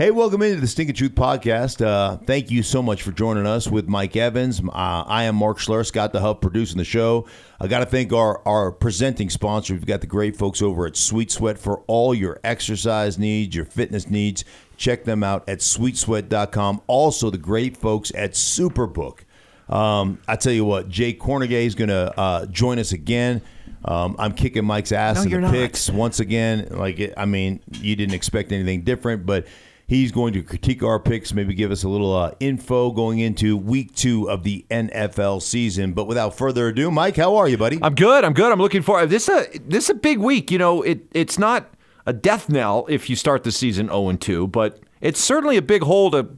Hey, welcome into the Stinking Truth podcast. Uh, thank you so much for joining us with Mike Evans. Uh, I am Mark Schlereth, Scott the Hub, producing the show. I got to thank our, our presenting sponsor. We've got the great folks over at Sweet Sweat for all your exercise needs, your fitness needs. Check them out at sweetsweat.com. Also, the great folks at Superbook. Um, I tell you what, Jay Kornegay is going to uh, join us again. Um, I'm kicking Mike's ass No, in the not. picks once again. Like, I mean, you didn't expect anything different, but he's going to critique our picks, maybe give us a little uh, info going into week two of the NFL season. But without further ado, Mike, how are you, buddy? I'm good. I'm good. I'm looking for this. Is a this is a big week. You know, it it's not a death knell if you start the season 0 and 2, but it's certainly a big hole to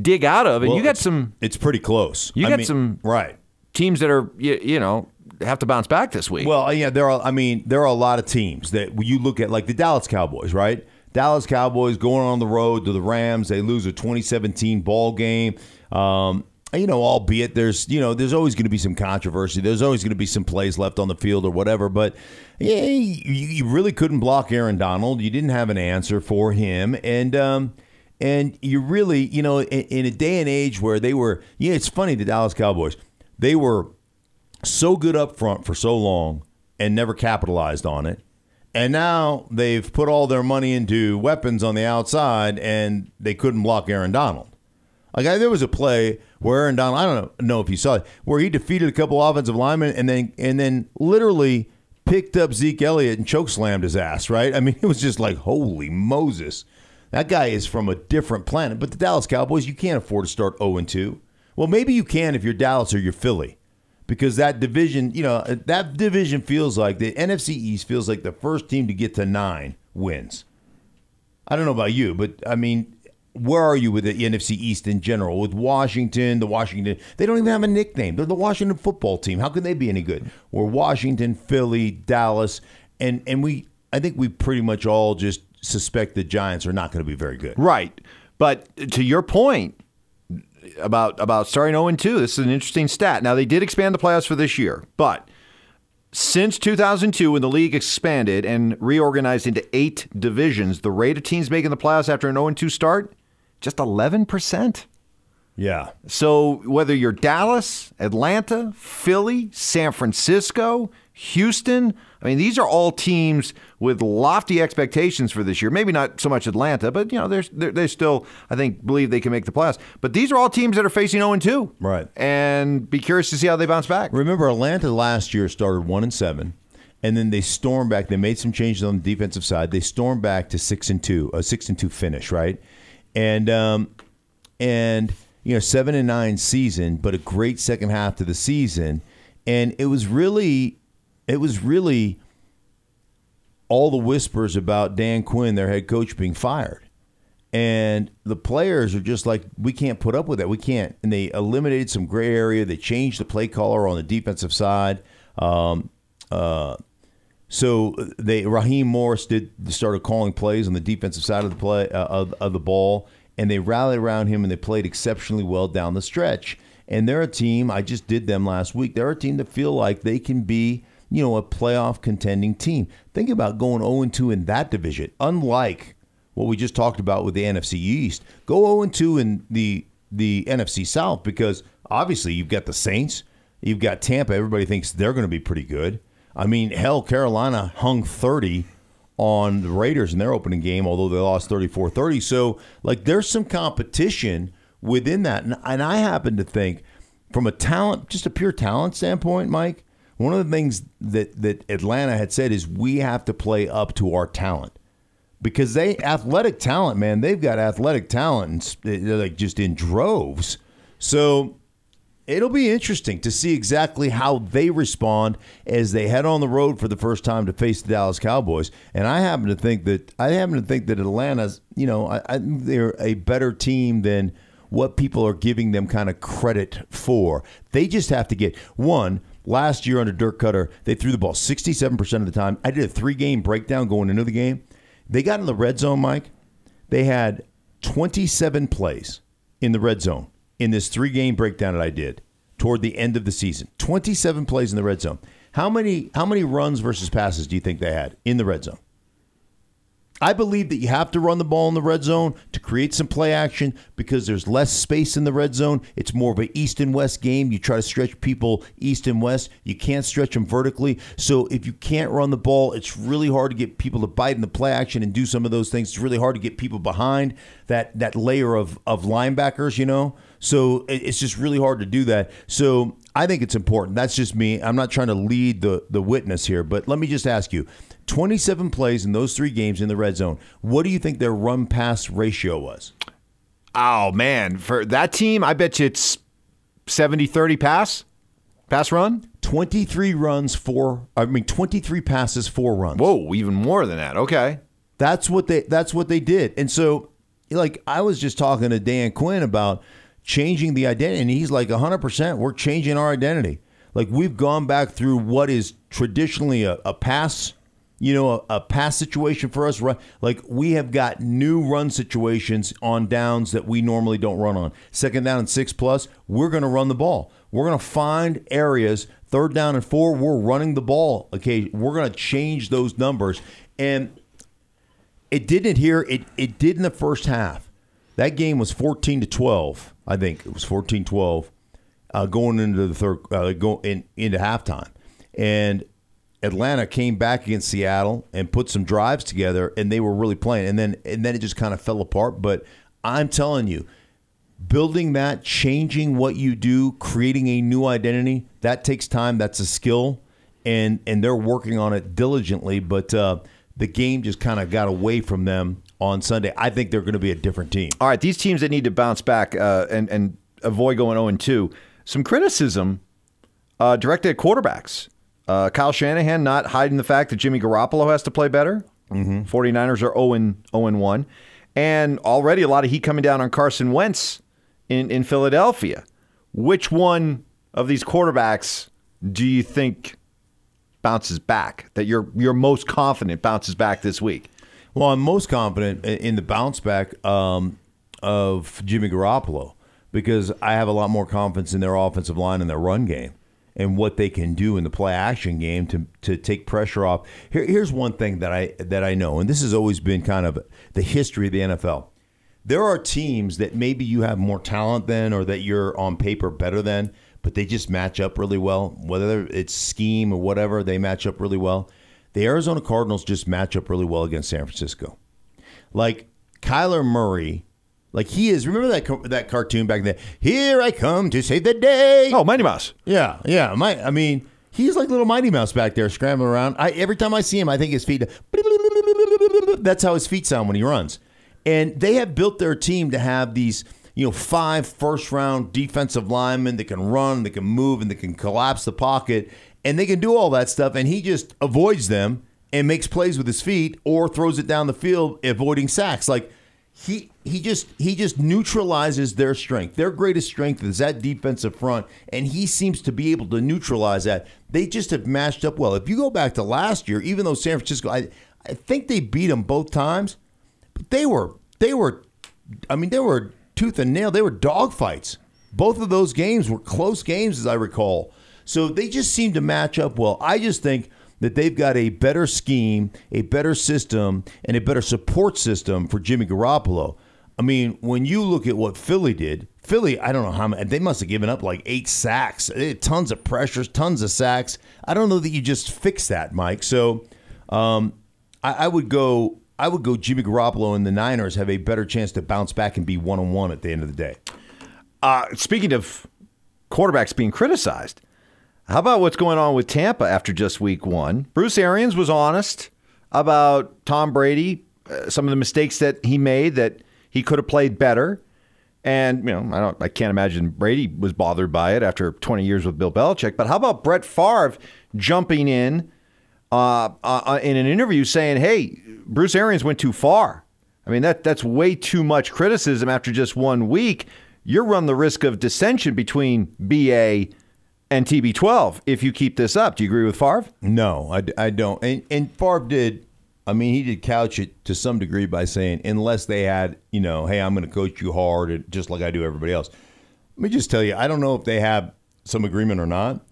dig out of. And Well, you got some It's pretty close. You I got mean, some- right. teams that are you, you know have to bounce back this week. Well, yeah, there are. I mean, there are a lot of teams that you look at, like the Dallas Cowboys, right? Dallas Cowboys going on the road to the Rams. They lose a 2017 ball game. Um, you know, albeit there's, you know, there's always going to be some controversy. There's always going to be some plays left on the field or whatever. But yeah, you, you really couldn't block Aaron Donald. You didn't have an answer for him, and um, and you really, you know, in, in a day and age where they were, yeah, it's funny. The Dallas Cowboys, they were so good up front for so long and never capitalized on it. And now they've put all their money into weapons on the outside and they couldn't block Aaron Donald. Like I, there was a play where Aaron Donald, I don't know, know if you saw it, where he defeated a couple offensive linemen and then and then literally picked up Zeke Elliott and choke slammed his ass, right? I mean, it was just like, holy Moses. That guy is from a different planet. But the Dallas Cowboys, you can't afford to start 0 2. Well, maybe you can if you're Dallas or you're Philly because that division, you know, that division feels like the NFC East feels like the first team to get to nine wins. I don't know about you, but I mean, where are you with the NFC East in general? With Washington, the Washington, they don't even have a nickname. They're the Washington football team. How can they be any good? We're Washington, Philly, Dallas, and and we, I think we pretty much all just suspect the Giants are not going to be very good. right. But to your point about about starting 0 and 2, this is an interesting stat. Now they did expand the playoffs for this year, but Since 2002, when the league expanded and reorganized into eight divisions, the rate of teams making the playoffs after an 0 2 start, just 11%. Yeah. So whether you're Dallas, Atlanta, Philly, San Francisco, Houston, I mean, these are all teams with lofty expectations for this year. Maybe not so much Atlanta, but you know, they're, they're, they still, I think, believe they can make the playoffs. But these are all teams that are facing 0 2. Right. And be curious to see how they bounce back. Remember, Atlanta last year started one and seven, and then they stormed back. They made some changes on the defensive side. They stormed back to six and two, a six and two finish, right? And um, and you know seven and nine season, but a great second half to the season, and it was really, it was really all the whispers about Dan Quinn, their head coach, being fired. And the players are just like, we can't put up with that. We can't. And they eliminated some gray area. They changed the play caller on the defensive side. Um, uh, so they Raheem Morris did started calling plays on the defensive side of the play uh, of, of the ball, and they rallied around him and they played exceptionally well down the stretch. And they're a team. I just did them last week. They're a team that feel like they can be, you know, a playoff contending team. Think about going 0 2 in that division. Unlike what we just talked about with the NFC East, go 0 2 in the the NFC South because obviously you've got the Saints, you've got Tampa. Everybody thinks they're going to be pretty good. I mean, hell, Carolina hung 30 on the Raiders in their opening game, although they lost 34 30. So, like, there's some competition within that. And, and I happen to think, from a talent, just a pure talent standpoint, Mike, one of the things that, that Atlanta had said is we have to play up to our talent because they athletic talent, man. They've got athletic talent, and they're like just in droves. So it'll be interesting to see exactly how they respond as they head on the road for the first time to face the Dallas Cowboys. And I happen to think that I happen to think that Atlanta's, you know, I, I they're a better team than what people are giving them kind of credit for. They just have to get one. Last year under Dirk Koetter, they threw the ball 67% of the time. I did a three game breakdown going into the game. They got in the red zone, Mike. They had 27 plays in the red zone in this three game breakdown that I did toward the end of the season. 27 plays in the red zone. How many how many runs versus passes do you think they had in the red zone? I believe that you have to run the ball in the red zone to create some play action because there's less space in the red zone. It's more of an east and west game. You try to stretch people east and west. You can't stretch them vertically. So if you can't run the ball, it's really hard to get people to bite in the play action and do some of those things. It's really hard to get people behind that that layer of of linebackers, you know. So it's just really hard to do that. So I think it's important. That's just me. I'm not trying to lead the the witness here, but let me just ask you 27 plays in those three games in the red zone. What do you think their run pass ratio was? Oh, man. For that team, I bet you it's 70 30 pass, pass run. 23 runs, four, I mean, 23 passes, four runs. Whoa, even more than that. Okay. That's what they that's what they did. And so like I was just talking to Dan Quinn about changing the identity and he's like 100% we're changing our identity. Like we've gone back through what is traditionally a, a pass you know, a, a, pass situation for us. Like we have got new run situations on downs that we normally don't run on. Second down and six plus, we're going to run the ball. We're going to find areas. Third down and four, we're running the ball. Okay, we're going to change those numbers, and it didn't here. It it did in the first half. That game was fourteen to twelve. I think it was 14-12 uh, going into the third, uh, go in, into halftime, and Atlanta came back against Seattle and put some drives together, and they were really playing. And then and then it just kind of fell apart. But I'm telling you, building that, changing what you do, creating a new identity, that takes time. That's a skill, and and they're working on it diligently. But uh, the game just kind of got away from them on Sunday. I think they're going to be a different team. All right, these teams that need to bounce back uh, and and avoid going 0 2. Some criticism uh, directed at quarterbacks. Uh, Kyle Shanahan not hiding the fact that Jimmy Garoppolo has to play better. Mm-hmm. 49ers are 0 0 1. And already a lot of heat coming down on Carson Wentz in, in Philadelphia. Which one of these quarterbacks do you think bounces back? That you're you're most confident bounces back this week? Well, I'm most confident in the bounce back um, of Jimmy Garoppolo because I have a lot more confidence in their offensive line and their run game and what they can do in the play action game to to take pressure off. Here, here's one thing that I that I know, and this has always been kind of the history of the NFL. There are teams that maybe you have more talent than, or that you're on paper better than, but they just match up really well. Whether it's scheme or whatever, they match up really well. The Arizona Cardinals just match up really well against San Francisco. Like Kyler Murray like he is. Remember that that cartoon back then? Here I come to save the day. Oh, Mighty Mouse. Yeah, yeah. My, I mean, he's like little Mighty Mouse back there scrambling around. I every time I see him, I think his feet. That's how his feet sound when he runs. And they have built their team to have these, you know, five first round defensive linemen that can run, that can move, and that can collapse the pocket, and they can do all that stuff. And he just avoids them and makes plays with his feet or throws it down the field, avoiding sacks. Like he he just he just neutralizes their strength. Their greatest strength is that defensive front, and he seems to be able to neutralize that. They just have matched up well. If you go back to last year, even though San Francisco, I I think they beat them both times, but they were they were, I mean, they were tooth and nail. They were dogfights. Both of those games were close games, as I recall. So they just seem to match up well. I just think that they've got a better scheme, a better system, and a better support system for Jimmy Garoppolo. I mean, when you look at what Philly did, Philly, I don't know how many, they must have given up like eight sacks, tons of pressures, tons of sacks. I don't know that you just fix that, Mike. So um, I, I, would go, I would go Jimmy Garoppolo and the Niners have a better chance to bounce back and be one on one at the end of the day. Uh, speaking of quarterbacks being criticized, how about what's going on with Tampa after just week one? Bruce Arians was honest about Tom Brady, uh, some of the mistakes that he made that he could have played better. And you know, I don't, I can't imagine Brady was bothered by it after 20 years with Bill Belichick. But how about Brett Favre jumping in uh, uh, in an interview saying, "Hey, Bruce Arians went too far." I mean, that that's way too much criticism after just one week. You're run the risk of dissension between BA and TB12 if you keep this up. Do you agree with Favre? No, I, I don't. And, and Favre did, I mean, he did couch it to some degree by saying, unless they had, you know, hey, I'm going to coach you hard, just like I do everybody else. Let me just tell you, I don't know if they have some agreement or not.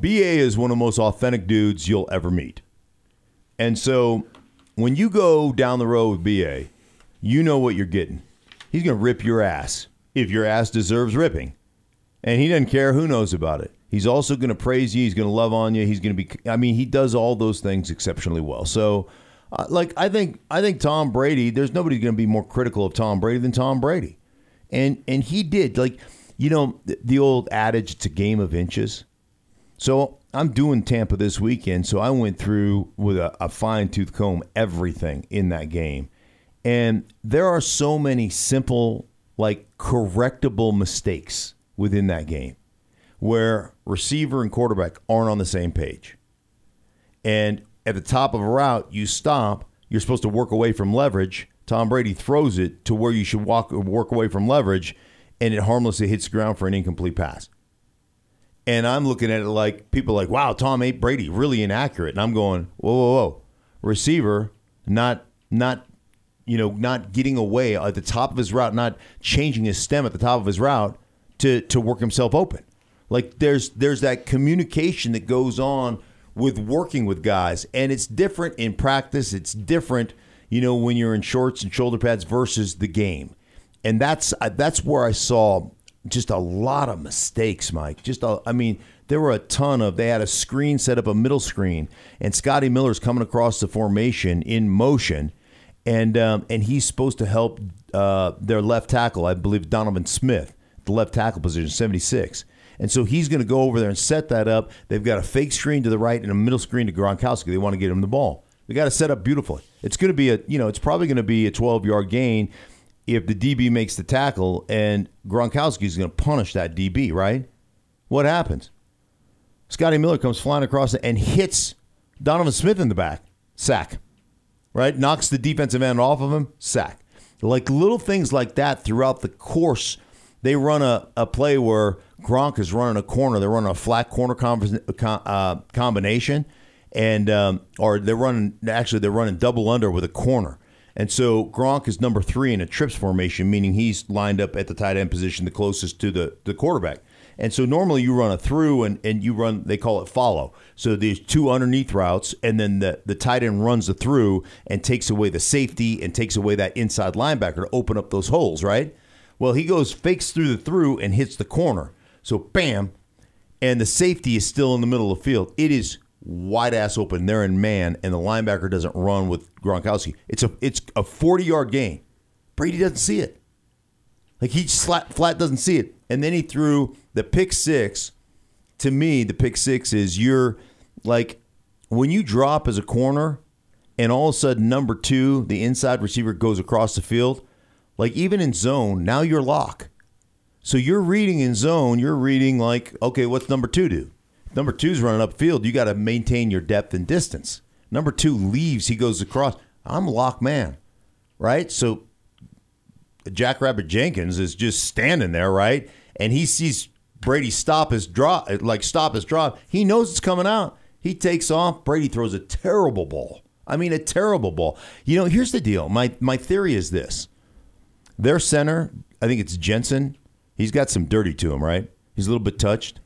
BA is one of the most authentic dudes you'll ever meet. And so when you go down the road with BA, you know what you're getting. He's going to rip your ass if your ass deserves ripping. And he doesn't care who knows about it. He's also going to praise you. He's going to love on you. He's going to be. I mean, he does all those things exceptionally well. So, uh, like, I think I think Tom Brady. There's nobody going to be more critical of Tom Brady than Tom Brady, and and he did. Like, you know, the, old adage, "It's a game of inches." So I'm doing Tampa this weekend. So I went through with a, a fine tooth comb everything in that game, and there are so many simple, like correctable mistakes within that game where receiver and quarterback aren't on the same page. And at the top of a route, you stop. You're supposed to work away from leverage. Tom Brady throws it to where you should walk work away from leverage, and it harmlessly hits the ground for an incomplete pass. And I'm looking at it like people like, wow, Tom ate Brady, really inaccurate. And I'm going, whoa, whoa, whoa, receiver, not not you know, not getting away at the top of his route, not changing his stem at the top of his route to to work himself open. Like there's there's that communication that goes on with working with guys, and it's different in practice. It's different, you know, when you're in shorts and shoulder pads versus the game, and that's uh, that's where I saw just a lot of mistakes, Mike. Just a, I mean, there were a ton of. They had a screen set up, a middle screen, and Scotty Miller's coming across the formation in motion, and um, and he's supposed to help uh, their left tackle, I believe Donovan Smith, the left tackle position, seventy six. And so he's going to go over there and set that up. They've got a fake screen to the right and a middle screen to Gronkowski. They want to get him the ball. They got to set up beautifully. It's going to be a, you know, it's probably going to be a 12 yard gain if the DB makes the tackle and Gronkowski is going to punish that DB, right? What happens? Scotty Miller comes flying across and hits Donovan Smith in the back. Sack. Right? Knocks the defensive end off of him. Sack. Like little things like that throughout the course. They run a, a play where Gronk is running a corner. They're running a flat corner uh, combination, and um, or they're running actually they're running double under with a corner. And so Gronk is number three in a trips formation, meaning he's lined up at the tight end position, the closest to the, the quarterback. And so normally you run a through and, and you run, they call it follow. So there's two underneath routes, and then the, the tight end runs the through and takes away the safety and takes away that inside linebacker to open up those holes, right? Well, he goes, fakes through the through and hits the corner. So bam, and the safety is still in the middle of the field. It is wide ass open. They're in man, and the linebacker doesn't run with Gronkowski. It's a it's a forty yard gain. Brady doesn't see it. Like he flat flat doesn't see it, and then he threw the pick six. To me, the pick six is you're like when you drop as a corner, and all of a sudden number two, the inside receiver goes across the field. Like even in zone, now you're lock. So you're reading in zone, you're reading like, okay, what's number two do? Number two's running upfield. You got to maintain your depth and distance. Number two leaves, he goes across. I'm lock man, right? So Jackrabbit Jenkins is just standing there, right? And he sees Brady stop his drop, like stop his drop. He knows it's coming out. He takes off. Brady throws a terrible ball. I mean, a terrible ball. You know, here's the deal. My my theory is this: their center, I think it's Jensen. He's got some dirty to him, right? He's a little bit touched.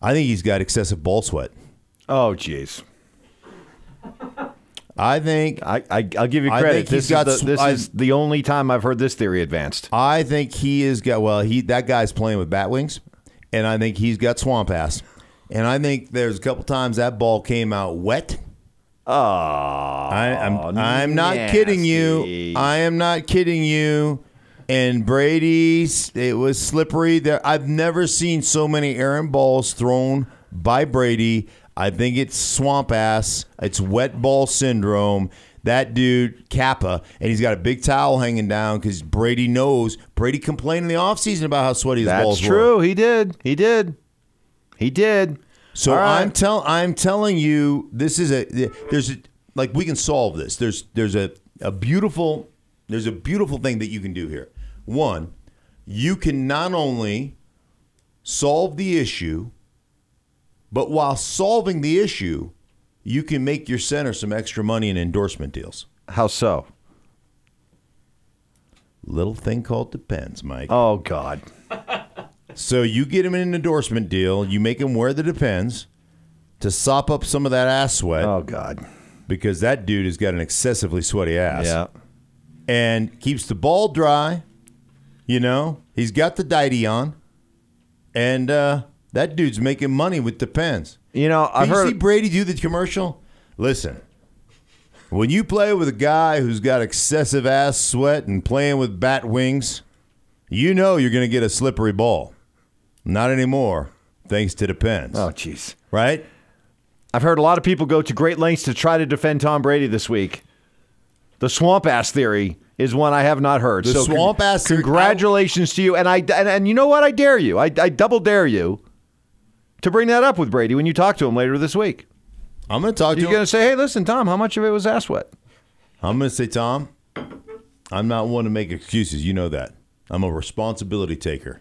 I think he's got excessive ball sweat. Oh, jeez. I think I, I will give you credit. This, is the, this I, is the only time I've heard this theory advanced. I think he is got well. He that guy's playing with bat wings, and I think he's got swamp ass. And I think there's a couple times that ball came out wet. Oh, I, I'm I'm not kidding you. I am not kidding you and Brady, it was slippery. There, I've never seen so many errant balls thrown by Brady. I think it's swamp ass. It's wet ball syndrome. That dude, Kappa, and he's got a big towel hanging down because Brady knows. Brady complained in the offseason about how sweaty his That's balls were. That's true. He did. He did. He did. So right. I'm tell I'm telling you, this is a there's a, like we can solve this. There's there's a, a beautiful there's a beautiful thing that you can do here. One, you can not only solve the issue, but while solving the issue, you can make your center some extra money in endorsement deals. How so? Little thing called depends, Mike. Oh God. So you get him an endorsement deal, you make him wear the depends to sop up some of that ass sweat. Oh God because that dude has got an excessively sweaty ass. Yeah. and keeps the ball dry. You know, he's got the diety on, and uh, that dude's making money with the pens. You know, I've Did you heard. see Brady do the commercial? Listen, when you play with a guy who's got excessive ass sweat and playing with bat wings, you know you're going to get a slippery ball. Not anymore, thanks to the pens. oh, jeez. Right? I've heard a lot of people go to great lengths to try to defend Tom Brady this week. The swamp ass theory is one I have not heard. The so swamp ass theory- Congratulations to you, and I and, and you know what? I dare you. I, I double dare you to bring that up with Brady when you talk to him later this week. I'm going to talk to You're him. going to say, "Hey, listen, Tom, how much of it was ass sweat?" I'm going to say, Tom, I'm not one to make excuses. You know that. I'm a responsibility taker.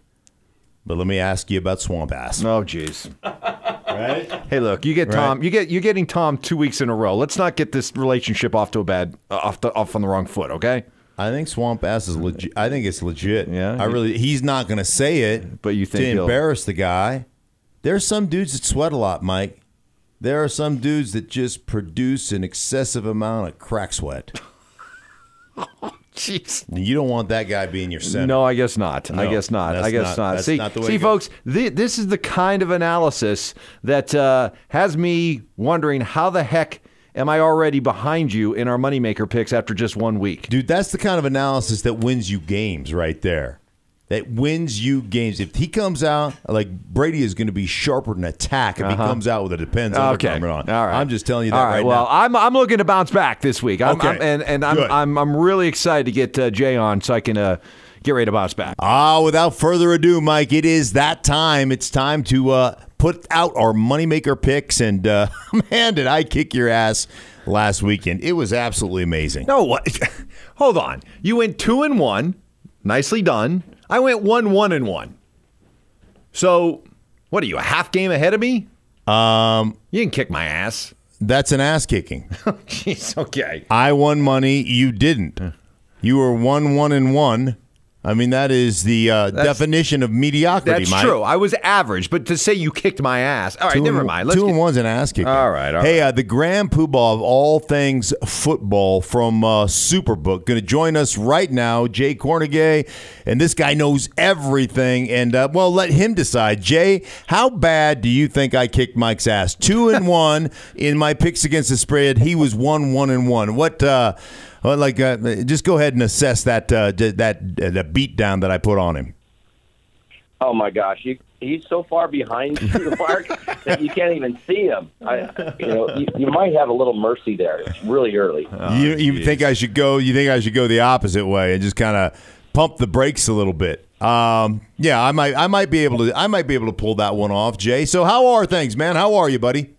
But let me ask you about swamp ass. Oh, jeez. Right? Hey, look, you get Right. Tom. You get you're getting Tom two weeks in a row. Let's not get this relationship off to a bad uh, off the, off on the wrong foot. Okay. I think swamp ass is legit. I think it's legit. Yeah? I really. He's not going to say it, But you think to embarrass the guy? There's some dudes that sweat a lot, Mike. There are some dudes that just produce an excessive amount of crack sweat. Jeez. You don't want that guy being your center. No, I guess not. I guess not. I guess not- not. that's See, not the way see, folks, thi- this is the kind of analysis that uh, has me wondering how the heck am I already behind you in our moneymaker picks after just one week? Dude, that's the kind of analysis that wins you games right there. That wins you games. If he comes out like Brady is going to be sharper than attack if he comes out with a depends Uh-huh. Okay. undergarment on. All right. I'm just telling you that All right. right well, now. I'm I'm looking to bounce back this week. I'm, Okay. I'm- and and I'm. I'm I'm really excited to get uh, Jay on so I can uh, get ready to bounce back. Ah, without further ado, Mike, it is that time. It's time to uh, put out our moneymaker picks. And uh, man, did I kick your ass last weekend? It was absolutely amazing. No, what? Hold on. You went two and one. Nicely done. I went one one and one. So, what are you a half game ahead of me? Um, You can kick my ass. that's an ass kicking. Jeez. Okay. I won money. You didn't. You were one, one, and one. I mean, that is the uh, definition of mediocrity, That's Mike. true. I was average, but to say you kicked my ass. All right, Two never and- mind. Let's two get, and one's an ass kicking. All right, all hey, uh, the grand poobah of all things football from uh, Superbook going to join us right now, Jay Kornegay, and this guy knows everything. And uh, well, let him decide. Jay, how bad do you think I kicked Mike's ass? Two and one in my picks against the spread. He was one, one and one. What? Well, like, uh, just go ahead and assess that uh, that uh, the beat down that I put on him. Oh my gosh, you, he's so far behind you, Mark, that you can't even see him. I, you know, you, you might have a little mercy there. It's really early. you you think I should go? You think I should go the opposite way and just kind of pump the brakes a little bit? Um, yeah, I might I might be able to I might be able to pull that one off, Jay. So how are things, man? How are you, buddy?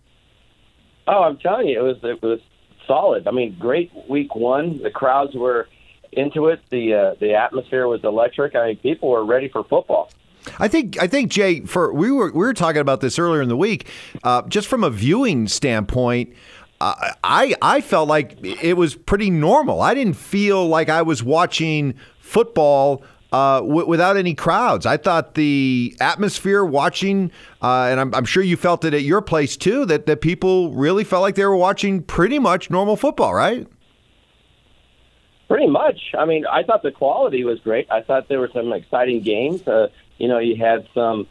Oh, I'm telling you, it was it was solid. I mean, great week one. The crowds were into it. The uh, the atmosphere was electric. I mean, people were ready for football. I think I think Jay for we were we were talking about this earlier in the week. Uh, just from a viewing standpoint, uh, I I felt like it was pretty normal. I didn't feel like I was watching football. Uh, w- without any crowds, I thought the atmosphere watching, uh, and I'm, I'm sure you felt it at your place too, that, that people really felt like they were watching pretty much normal football, right? Pretty much. I mean, I thought the quality was great. I thought there were some exciting games. Uh, you know, you had some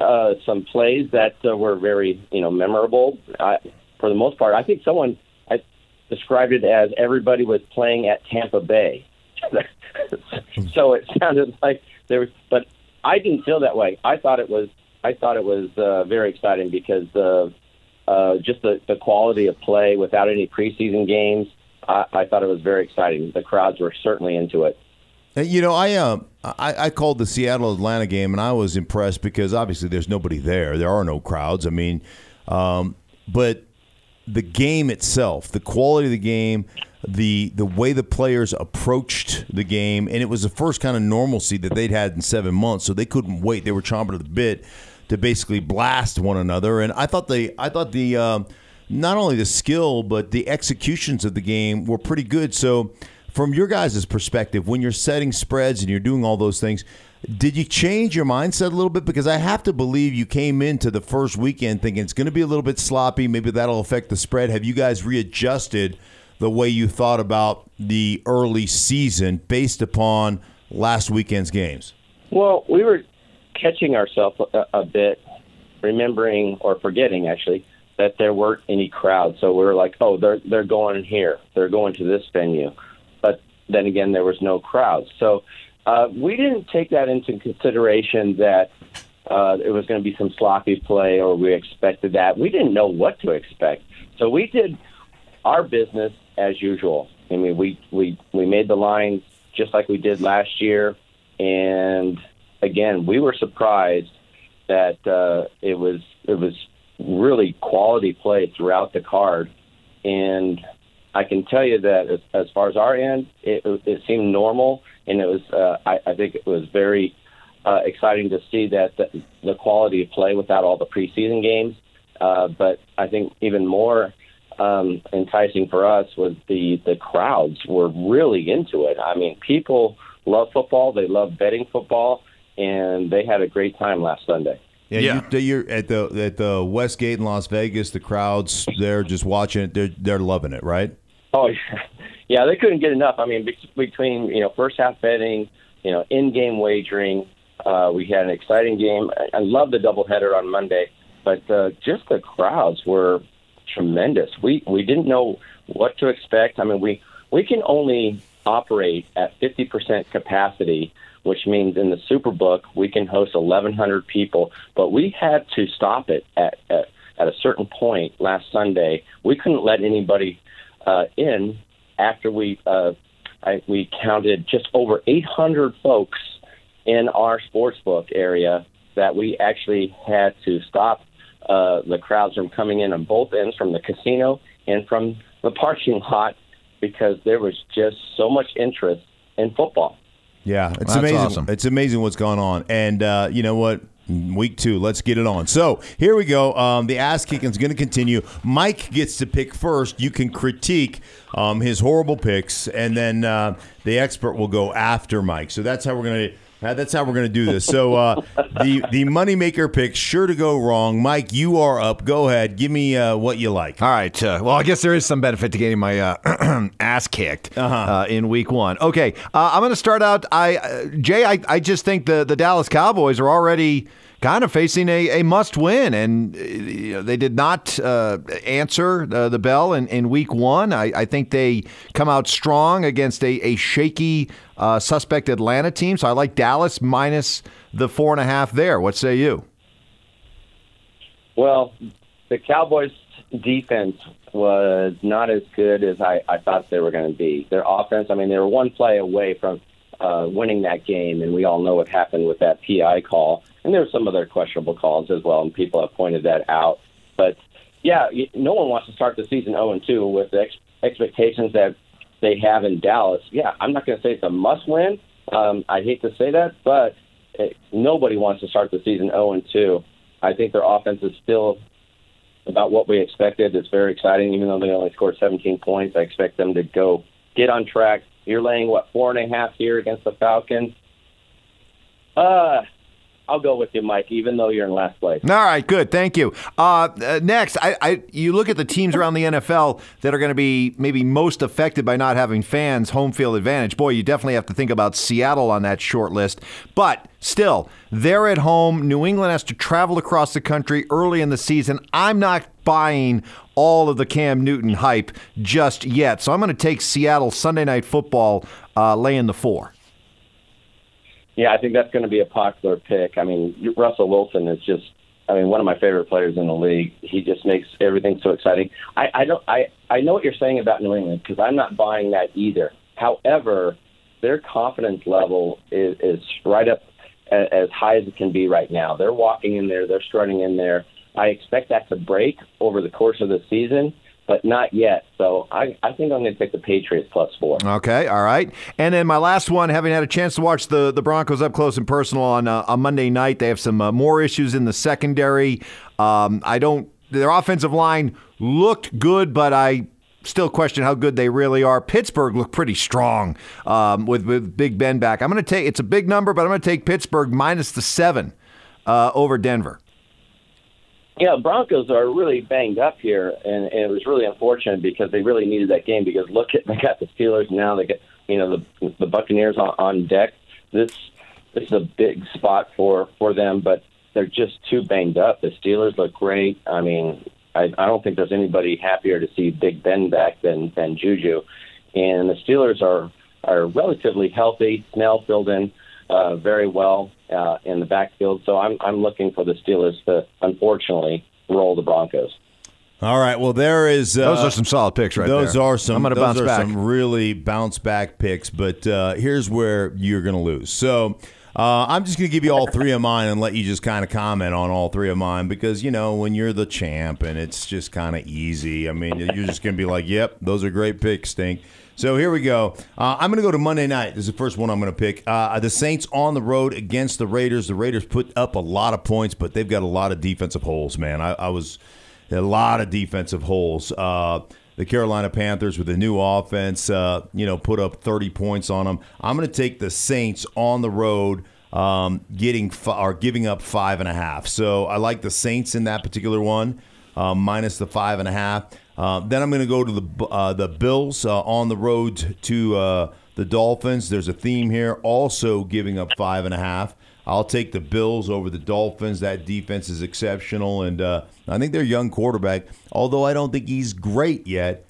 uh, some plays that uh, were very you know memorable. I, for the most part, I think someone I described it as everybody was playing at Tampa Bay. so it sounded like there was, but I didn't feel that way. I thought it was. I thought it was uh, very exciting because uh, uh, just the, the quality of play without any preseason games. I, I thought it was very exciting. The crowds were certainly into it. You know, I uh, I, I called the Seattle Atlanta game, and I was impressed because obviously there's nobody there. There are no crowds. I mean, um, but the game itself, the quality of the game, the the way the players approached the game, and it was the first kind of normalcy that they'd had in seven months. So they couldn't wait. They were chomping at the bit to basically blast one another. And I thought they, I thought the. Um, not only the skill but the executions of the game were pretty good. So from your guys' perspective, when you're setting spreads and you're doing all those things, did you change your mindset a little bit? Because I have to believe you came into the first weekend thinking it's going to be a little bit sloppy. Maybe that'll affect the spread. Have you guys readjusted the way you thought about the early season based upon last weekend's games? Well, we were catching ourselves a, a bit, remembering or forgetting actually that there weren't any crowds. So we were like, oh, they're they're going here, they're going to this venue, but then again, there was no crowds. So uh, we didn't take that into consideration that uh, it was going to be some sloppy play or we expected that. We didn't know what to expect. So we did our business as usual. I mean, we, we, we made the line just like we did last year. And again, we were surprised that uh, it was it was really quality play throughout the card. And I can tell you that as, as far as our end, it, it seemed normal and it was uh, I, I think it was very uh, exciting to see that the, the quality of play without all the preseason games. Uh, but I think even more um, enticing for us was the the crowds were really into it. I mean, people love football; they love betting football, and they had a great time last Sunday. Yeah, Yeah. You, you're at the at the Westgate in Las Vegas. The crowds they're just watching it. They're they're loving it, right? Oh, yeah, they couldn't get enough. I mean, be- between you know first half betting, you know in-game wagering, uh, we had an exciting game. I, I love the doubleheader on Monday, but uh, just the crowds were tremendous. We we didn't know what to expect. I mean, we we can only operate at 50% capacity, which means in the Superbook we can host 1,100 people, but we had to stop it at, at at a certain point last Sunday. We couldn't let anybody uh, in after we uh, I, we counted just over 800 folks in our sports book area that we actually had to stop uh, the crowds from coming in on both ends from the casino and from the parking lot because there was just so much interest in football. Yeah, it's That's amazing. awesome. It's amazing what's going on. And uh, you know what? Week two, let's get it on. So here we go. Um, the ass kicking is going to continue. Mike gets to pick first. You can critique um, his horrible picks, and then uh, the expert will go after Mike. So that's how we're going to. That's how we're going to do this. So uh, the the moneymaker pick sure to go wrong. Mike, you are up. Go ahead. Give me uh, what you like. All right. Uh, well, I guess there is some benefit to getting my uh, ass kicked uh in week one. Okay. Uh, I'm going to start out. I uh, Jay, I, I just think the, the Dallas Cowboys are already kind of facing a, a must win, and uh, you know, they did not uh, answer uh, the bell in, in week one. I, I think they come out strong against a, a shaky, uh, suspect Atlanta team. So I like Dallas minus the four and a half there. What say you? Well, the Cowboys' defense was not as good as I, I thought they were going to be. Their offense, I mean, they were one play away from uh, winning that game, and we all know what happened with that PI call. And there were some other questionable calls as well, and people have pointed that out. But yeah, no one wants to start the season 0 and 2 with the ex- expectations that they have in Dallas. Yeah, I'm not going to say it's a must win. Um, I hate to say that, but it, nobody wants to start the season 0 and 2. I think their offense is still about what we expected. It's very exciting, even though they only scored 17 points. I expect them to go get on track. You're laying what four and a half here against the Falcons. Uh, I'll go with you, Mike, even though you're in last place. All right, good. Thank you. Uh, uh, next, I, I, you look at the teams around the NFL that are going to be maybe most affected by not having fans, home field advantage. Boy, you definitely have to think about Seattle on that short list. But still, they're at home. New England has to travel across the country early in the season. I'm not buying all of the Cam Newton hype just yet. So I'm going to take Seattle Sunday Night Football uh, laying the four. Yeah, I think that's going to be a popular pick. I mean, Russell Wilson is just, I mean, one of my favorite players in the league. He just makes everything so exciting. I, I don't, I, I know what you're saying about New England because I'm not buying that either. However, their confidence level is, is right up a- as high as it can be right now. They're walking in there, they're strutting in there. I expect that to break over the course of the season, but not yet. So I, I think I'm going to take the Patriots plus four. Okay, all right. And then my last one, having had a chance to watch the, the Broncos up close and personal on uh, on Monday night, they have some uh, more issues in the secondary. Um, I don't. Their offensive line looked good, but I still question how good they really are. Pittsburgh looked pretty strong um, with with Big Ben back. I'm going to take it's a big number, but I'm going to take Pittsburgh minus the seven uh, over Denver. Yeah, Broncos are really banged up here, and, and it was really unfortunate because they really needed that game. Because look at they got the Steelers now, they got you know the the Buccaneers on, on deck. This this is a big spot for for them, but they're just too banged up. The Steelers look great. I mean, I, I don't think there's anybody happier to see Big Ben back than than Juju, and the Steelers are are relatively healthy. Snell filled in uh, very well uh, in the backfield. So I'm I'm looking for the Steelers to unfortunately roll the Broncos. All right. Well, there is. Uh, those are some solid picks, right those there. are some. I'm going to those bounce are back. some really bounce back picks. But uh, here's where you're going to lose. So. Uh, I'm just going to give you all three of mine and let you just kind of comment on all three of mine because, you know, when you're the champ and it's just kind of easy, I mean, you're just going to be like, yep, those are great picks, Stink. So here we go. Uh, I'm going to go to Monday night. This is the first one I'm going to pick. Uh, the Saints on the road against the Raiders. The Raiders put up a lot of points, but they've got a lot of defensive holes, man. I, I was a lot of defensive holes. Uh, the Carolina Panthers with a new offense, uh, you know, put up 30 points on them. I'm going to take the Saints on the road, um, getting fi- or giving up five and a half. So I like the Saints in that particular one, uh, minus the five and a half. Uh, then I'm going to go to the uh, the Bills uh, on the road to uh, the Dolphins. There's a theme here, also giving up five and a half. I'll take the Bills over the Dolphins. That defense is exceptional, and uh, I think their young quarterback, although I don't think he's great yet,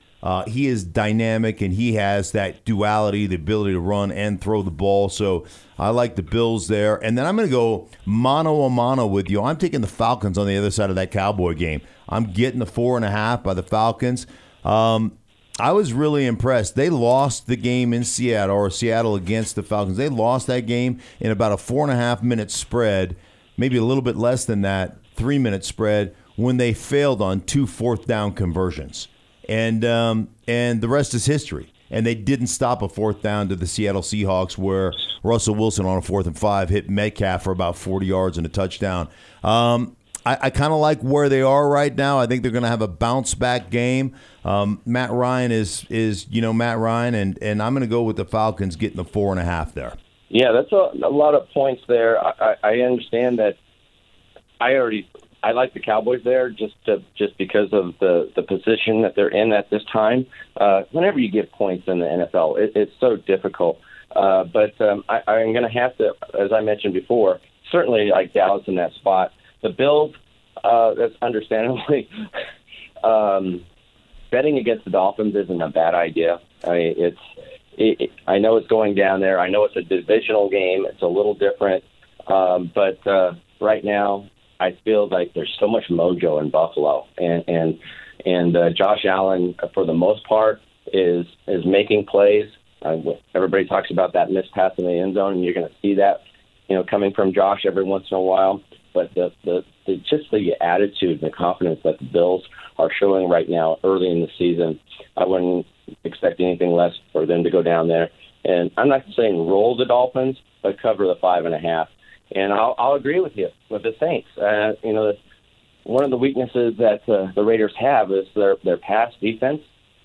he is dynamic and he has that duality, the ability to run and throw the ball. So I like the Bills there. And then I'm going to go mano a mano with you. I'm taking the Falcons on the other side of that Cowboy game. I'm getting the four and a half by the Falcons. Um, I was really impressed. They lost the game in Seattle, or Seattle against the Falcons. They lost that game in about a four and a half minute spread, maybe a little bit less than that, three minute spread, when they failed on two fourth down conversions. And um, and the rest is history. And they didn't stop a fourth down to the Seattle Seahawks, where Russell Wilson on a fourth and five hit Metcalf for about 40 yards and a touchdown. Um, I, I kind of like where they are right now. I think they're going to have a bounce back game. Um, Matt Ryan is is you know Matt Ryan, and and I'm going to go with the Falcons getting the four and a half there. Yeah, that's a, a lot of points there. I, I, understand that. I already I like the Cowboys there just to, just because of the the position that they're in at this time. Uh, whenever you get points in the NFL, it, it's so difficult. Uh, but um, I, I'm going to have to, as I mentioned before, certainly like Dallas in that spot. The Bills, uh, that's understandably. um, betting against the Dolphins isn't a bad idea. I mean, it's. It, it, I know it's going down there. I know it's a divisional game. It's a little different, um, but uh, right now I feel like there's so much mojo in Buffalo, and and and uh, Josh Allen, for the most part, is is making plays. Uh, everybody talks about that missed pass in the end zone, and you're going to see that, you know, coming from Josh every once in a while. But the, the the just the attitude and the confidence that the Bills are showing right now, early in the season, I wouldn't expect anything less for them to go down there. And I'm not saying roll the Dolphins, but cover the five and a half. And I'll, I'll agree with you with the Saints. Uh, you know, one of the weaknesses that uh, the Raiders have is their their pass defense,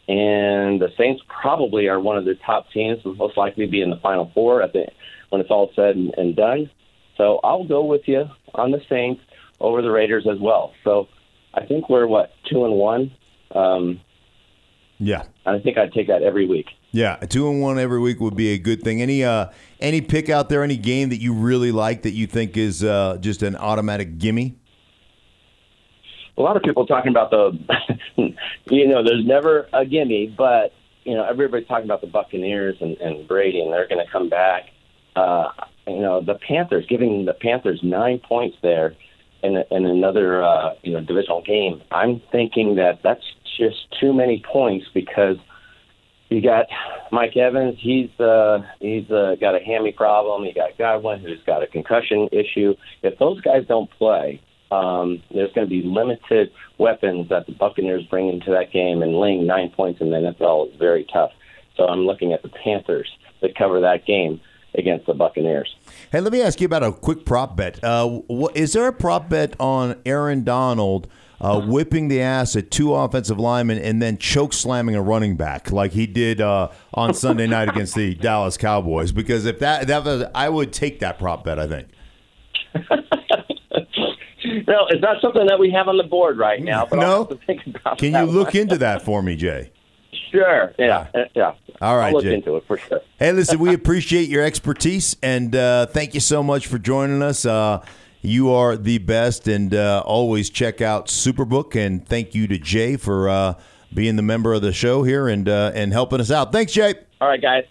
and the Saints probably are one of the top teams, most likely be in the Final Four at the when it's all said and, and done. So I'll go with you on the Saints over the Raiders as well. So I think we're what two and one. Um, yeah, I think I'd take that every week. Yeah, a two and one every week would be a good thing. Any uh any pick out there, any game that you really like that you think is uh, just an automatic gimme? A lot of people talking about the, you know, there's never a gimme, but you know everybody's talking about the Buccaneers and, and Brady, and they're going to come back. Uh, you know, the Panthers giving the Panthers nine points there in, in another uh, you know divisional game. I'm thinking that that's just too many points because you got Mike Evans. He's uh, he's uh, got a hammy problem. You got Godwin, who's got a concussion issue. If those guys don't play, um, there's going to be limited weapons that the Buccaneers bring into that game, and laying nine points in the NFL is very tough. So I'm looking at the Panthers to cover that game against the Buccaneers. Hey, let me ask you about a quick prop bet. Uh, what, is there a prop bet on Aaron Donald uh, whipping the ass at two offensive linemen and then choke slamming a running back like he did uh, on Sunday night against the Dallas Cowboys. Because if that that was, I would take that prop bet. I think. no, it's not something that we have on the board right now. But No? I'll have to think about Can you look one. into that for me, Jay? Sure. Yeah. uh, Yeah. All right, I'll look into it for sure. Hey, listen, we appreciate your expertise and uh, thank you so much for joining us. Uh, you are the best, and uh, always check out Superbook. And thank you to Jay for uh, being the member of the show here and uh, and helping us out. Thanks, Jay. All right, guys.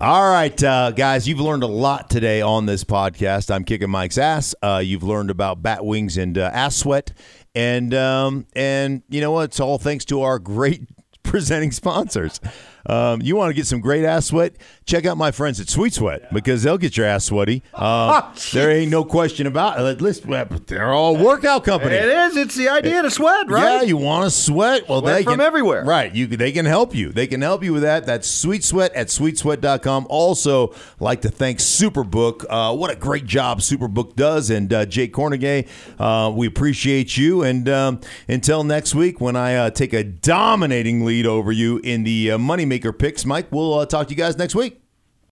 All right, uh, guys, you've learned a lot today on this podcast. I'm kicking Mike's ass. Uh, you've learned about bat wings and uh, ass sweat, and um, and you know what? It's all thanks to our great presenting sponsors. Um, you want to get some great ass sweat? Check out my friends at Sweet Sweat because they'll get your ass sweaty. Uh, there ain't no question about it. Listen, they're all workout company. It is. It's the idea to sweat, right? Yeah, you want to sweat? Well, Sweat they from can, everywhere. Right. You they can help you. They can help you with that. That's Sweet Sweat at sweetsweat.com. Also, like to thank Superbook. Uh, what a great job Superbook does. And uh, Jay Kornegay, uh, we appreciate you. And um, until next week, when I uh, take a dominating lead over you in the uh, Moneymaker picks, Mike, we'll uh, talk to you guys next week.